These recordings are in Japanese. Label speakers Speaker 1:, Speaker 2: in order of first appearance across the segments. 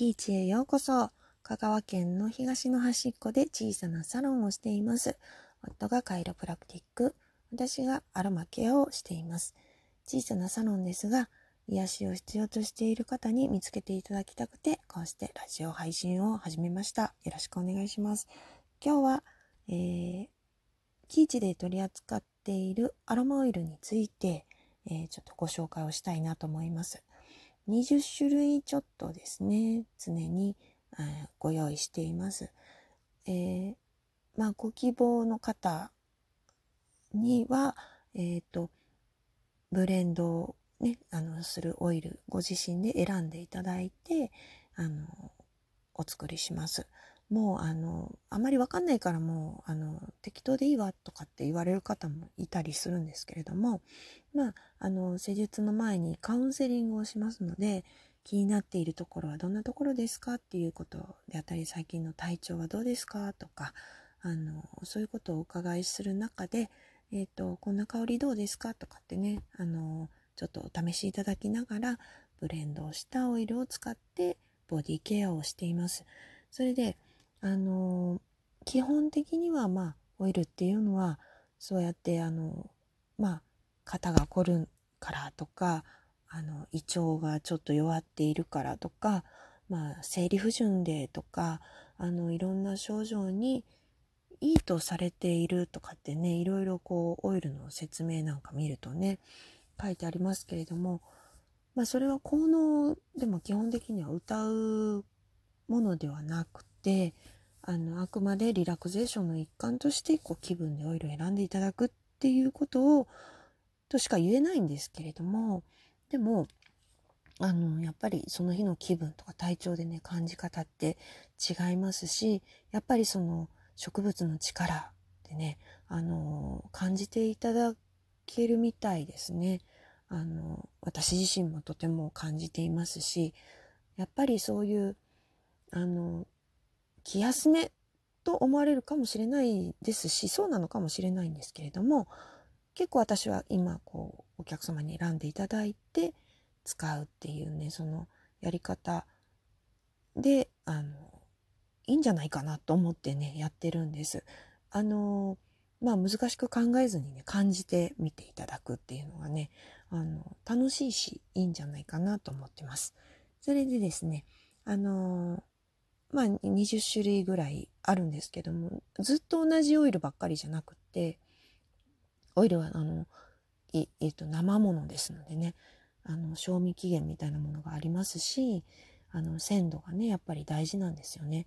Speaker 1: キーチへようこそ。香川県の東の端っこで小さなサロンをしています。夫がカイロプラクティック、私がアロマケアをしています。小さなサロンですが、癒しを必要としている方に見つけていただきたくて、こうしてラジオ配信を始めました。よろしくお願いします。今日は、えー、キーチで取り扱っているアロマオイルについて、えー、ちょっとご紹介をしたいなと思います。20種類ちょっとですね、常に、えー、ご用意しています。えー、まあ、ご希望の方には、えっ、ー、と、ブレンドをね、あの、するオイル、ご自身で選んでいただいて、あの、お作りします。もう、あの、あまりわかんないからもう、あの、適当でいいわとかって言われる方もいたりするんですけれども、まあ、あの、施術の前にカウンセリングをしますので、気になっているところはどんなところですかっていうことであったり、最近の体調はどうですかとか、あの、そういうことをお伺いする中で、えっ、ー、と、こんな香りどうですかとかってね、あの、ちょっとお試しいただきながら、ブレンドをしたオイルを使ってボディケアをしています。それで、あの、基本的には、まあ、オイルっていうのは、そうやって、あの、まあ、肩が凝るからとか、あの、胃腸がちょっと弱っているからとか、まあ、生理不順でとか、あの、いろんな症状にいいとされているとかってね、いろいろこう、オイルの説明なんか見るとね、書いてありますけれども、まあ、それは効能でも基本的には歌うものではなくて、あの、あくまでリラクゼーションの一環として、こう、気分でオイルを選んでいただくっていうことを、としか言えないんですけれども、でも、あの、やっぱりその日の気分とか体調でね、感じ方って違いますし、やっぱりその植物の力でね、あの、感じていただけるみたいですね。あの、私自身もとても感じていますし、やっぱりそういう、あの、気休めと思われるかもしれないですし、そうなのかもしれないんですけれども、結構私は今、こう、お客様に選んでいただいて使うっていうね、そのやり方で、あの、いいんじゃないかなと思ってね、やってるんです。あの、まあ難しく考えずにね、感じてみていただくっていうのがね、あの、楽しいし、いいんじゃないかなと思ってます。それでですね、あの、まあ20種類ぐらいあるんですけども、ずっと同じオイルばっかりじゃなくって、オイルはあの、ええー、と生ものですのでね、あの、賞味期限みたいなものがありますし、あの、鮮度がね、やっぱり大事なんですよね。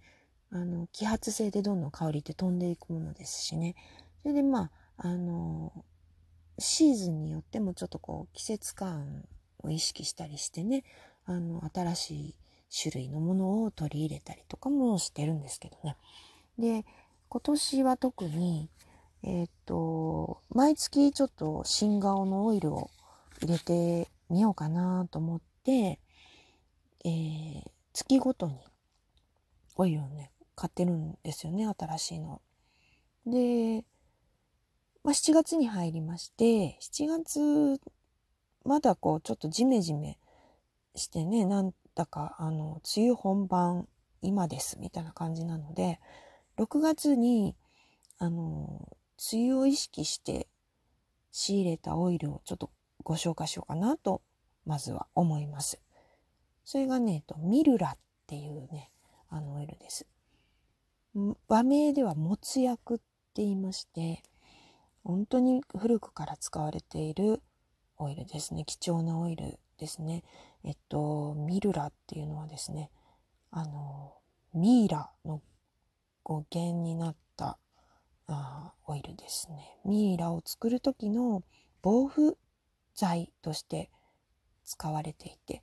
Speaker 1: あの、揮発性でどんどん香りって飛んでいくものですしね。それでまあ、あの、シーズンによってもちょっとこう季節感を意識したりしてね、あの、新しい種類のものを取り入れたりとかもしてるんですけどね。で、今年は特に、えっ、と、毎月ちょっと新顔のオイルを入れてみようかなと思って、えー、月ごとにオイルをね、買ってるんですよね、新しいの。で、まあ、7月に入りまして、7月、まだこう、ちょっとジメジメしてね、なんだか、あの、梅雨本番、今です、みたいな感じなので、6月に、あの、梅雨を意識して仕入れたオイルをちょっとご紹介しようかなと、まずは思います。それがね、とミルラっていうね、あのオイルです。和名ではもつ薬って言いまして、本当に古くから使われているオイルですね。貴重なオイルですね。えっと、ミルラっていうのはですね、あの、ミイラの語源になったあオイルですね。ミイラを作る時の防腐剤として使われていて、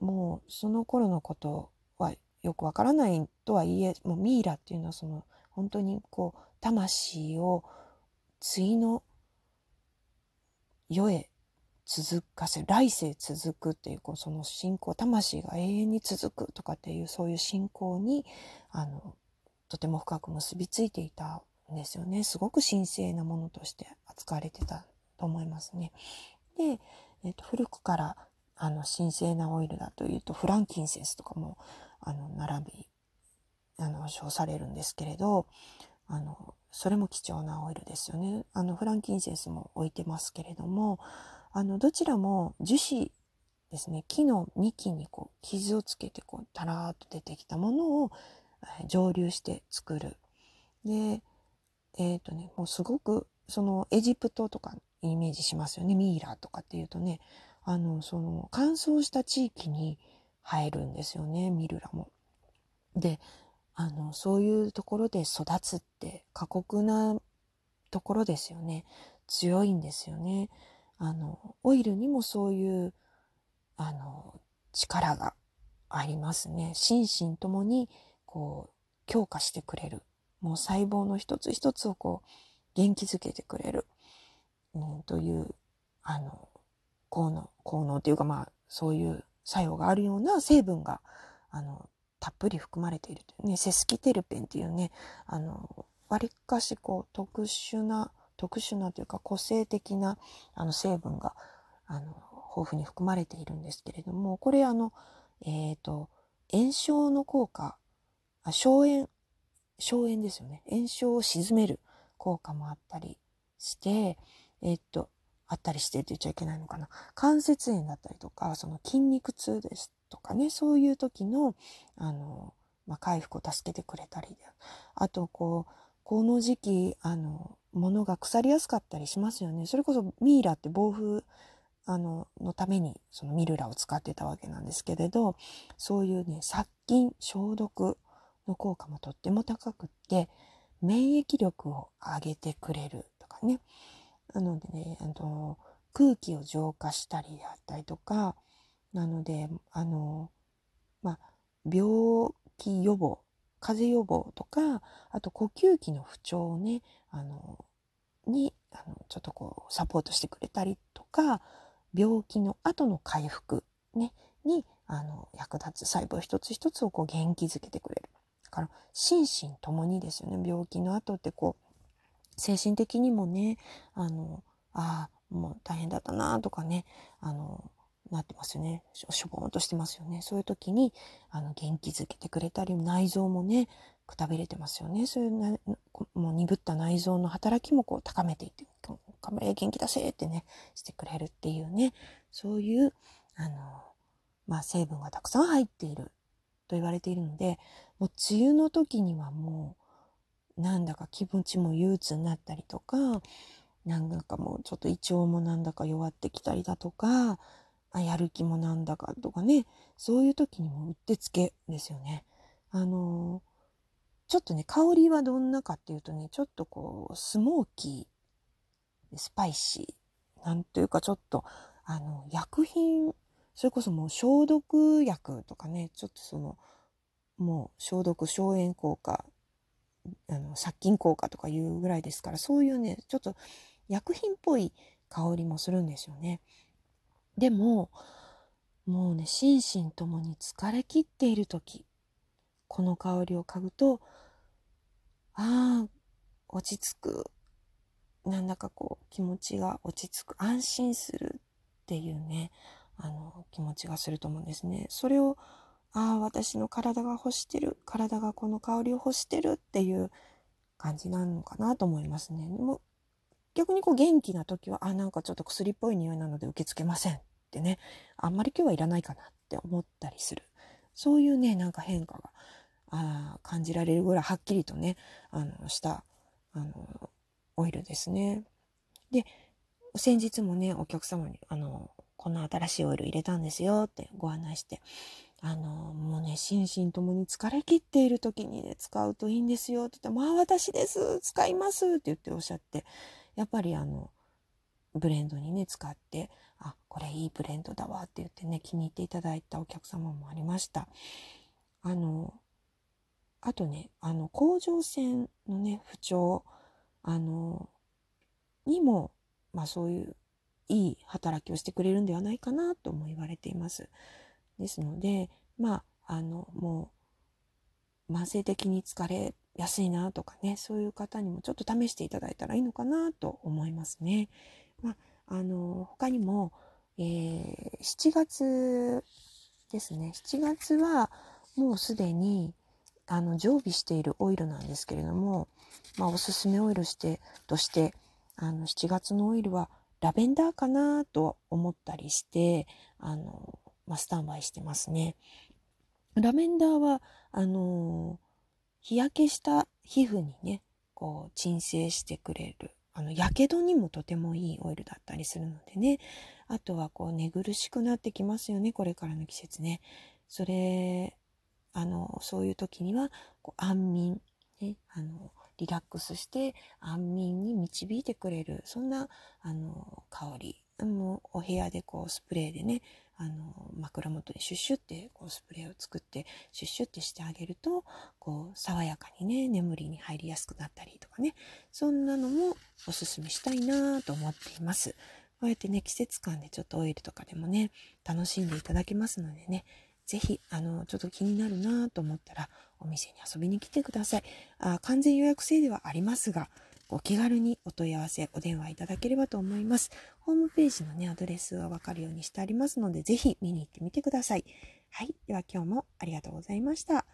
Speaker 1: もうその頃のことはよくわからないとはいえ、もうミイラっていうのはその本当にこう魂を次の世へ続かせ来世続くっていうその信仰魂が永遠に続くとかっていうそういう信仰にあのとても深く結びついていたんですよねすごく神聖なものとして扱われてたと思いますね。で、えーと、古くからあの神聖なオイルだというとフランキンセンスとかもあの並びあの称されるんですけれどあのそれも貴重なオイルですよね。あのフランキンセンスも置いてますけれどもあのどちらも樹脂ですね木の幹にこう傷をつけてこうタラーっと出てきたものを蒸留して作る。でえっ、ー、とねもうすごくそのエジプトとかイメージしますよねミイラとかっていうとねあのその乾燥した地域に生えるんですよねミルラも。であのそういうところで育つって過酷なところですよね強いんですよね。あのオイルにもそういうあの力がありますね。心身ともにこう強化してくれる。もう細胞の一つ一つをこう元気づけてくれる。うん、というあの効能効能というかまあそういう作用があるような成分があのたっぷり含まれているというねセスキテルペンっていうねあのわりかしこう特殊な特殊なというか個性的なあの成分があの豊富に含まれているんですけれどもこれあのえっ、ー、と炎症の効果あ消炎消炎ですよね。炎症を鎮める効果もあったりしてえっ、ー、とあったりしてって言っちゃいけないのかな。関節炎だったりとかその筋肉痛ですとかねそういう時のあの、まあ、回復を助けてくれたりあとこうこの時期あの物が腐りやすかったりしますよね。それこそミイラって暴風あののためにそのミルラを使ってたわけなんですけれどそういうね殺菌消毒の効果もとっても高くって免疫力を上げてくれるとかね。なのでね、あの、空気を浄化したりだったりとか、なので、あの、まあ、病気予防、風邪予防とか、あと呼吸器の不調をね、あの、に、あの、ちょっとこう、サポートしてくれたりとか、病気の後の回復、ね、に、あの、役立つ細胞一つ一つをこう元気づけてくれる。だから、心身ともにですよね、病気の後ってこう、精神的にもねあのああもう大変だったなとかねあのなってますよね。しょぼーんとしてますよね。そういう時にあの元気づけてくれたり内臓もねくたびれてますよね。そういうなもう鈍った内臓の働きもこう高めていって「元気出せ!」ってねしてくれるっていうね。そういうあの、まあ、成分がたくさん入っていると言われているのでもう梅雨の時にはもうなんだか気持ちも憂鬱になったりとかなんかもうちょっと胃腸もなんだか弱ってきたりだとかやる気もなんだかとかねそういう時にもうってつけですよね。あのちょっとね香りはどんなかっていうとねちょっとこうスモーキースパイシーなんというかちょっとあの薬品それこそもう消毒薬とかねちょっとそのもう消毒消炎効果あの殺菌効果とかいうぐらいですからそういうねちょっと薬品っぽい香りもするんですよね。でももうね心身ともに疲れ切っている時この香りを嗅ぐとああ落ち着くなんだかこう気持ちが落ち着く安心するっていうねあの気持ちがすると思うんですね。それをああ、私の体が欲してる。体がこの香りを欲してるっていう感じなのかなと思いますね。も逆にこう元気な時は、あ、なんかちょっと薬っぽい匂いなので受け付けませんってね、あんまり今日はいらないかなって思ったりする。そういうね、なんか変化があ感じられるぐらいはっきりとね、あの、したあのオイルですね。で、先日もね、お客様に、あの、こんな新しいオイル入れたんですよってご案内して、あの、もうね、心身ともに疲れ切っている時にね、使うといいんですよって言って、まあ私です、使いますって言っておっしゃって、やっぱりあの、ブレンドにね、使って、あ、これいいブレンドだわって言ってね、気に入っていただいたお客様もありました。あの、あとね、あの、甲状腺のね、不調、あの、にも、まあそういういい働きをしてくれるんではないかなとも言われています。ですのでまああのもう慢性的に疲れやすいなとかねそういう方にもちょっと試していただいたらいいのかなと思いますね。まあ、あの、他にも、えー、7月ですね。7月はもうすでに、あの、常備しているオイルなんですけれども、まあ、おすすめオイルしてとして、あの、7月のオイルはラベンダーかなと思ったりして、あの、まあ、スタンバイしてますね。ラベンダーは、あの、日焼けした皮膚にね、こう、鎮静してくれる。あの、やけどにもとてもいいオイルだったりするのでね。あとは、こう、寝苦しくなってきますよね、これからの季節ね。それ、あの、そういう時には、こう安眠、ね、あの、リラックスして安眠に導いてくれる、そんな、あの、香り。もうお部屋でこうスプレーでね、あの、枕元にシュッシュってこうスプレーを作ってシュッシュってしてあげると、こう爽やかにね、眠りに入りやすくなったりとかね、そんなのもおすすめしたいなと思っています。こうやってね、季節感でちょっとオイルとかでもね、楽しんでいただけますのでね、ぜひ、あの、ちょっと気になるなと思ったら、お店に遊びに来てください。あ完全予約制ではありますが、お気軽にお問い合わせ、お電話いただければと思います。ホームページのね、アドレスはわかるようにしてありますので、ぜひ見に行ってみてください。はい。では今日もありがとうございました。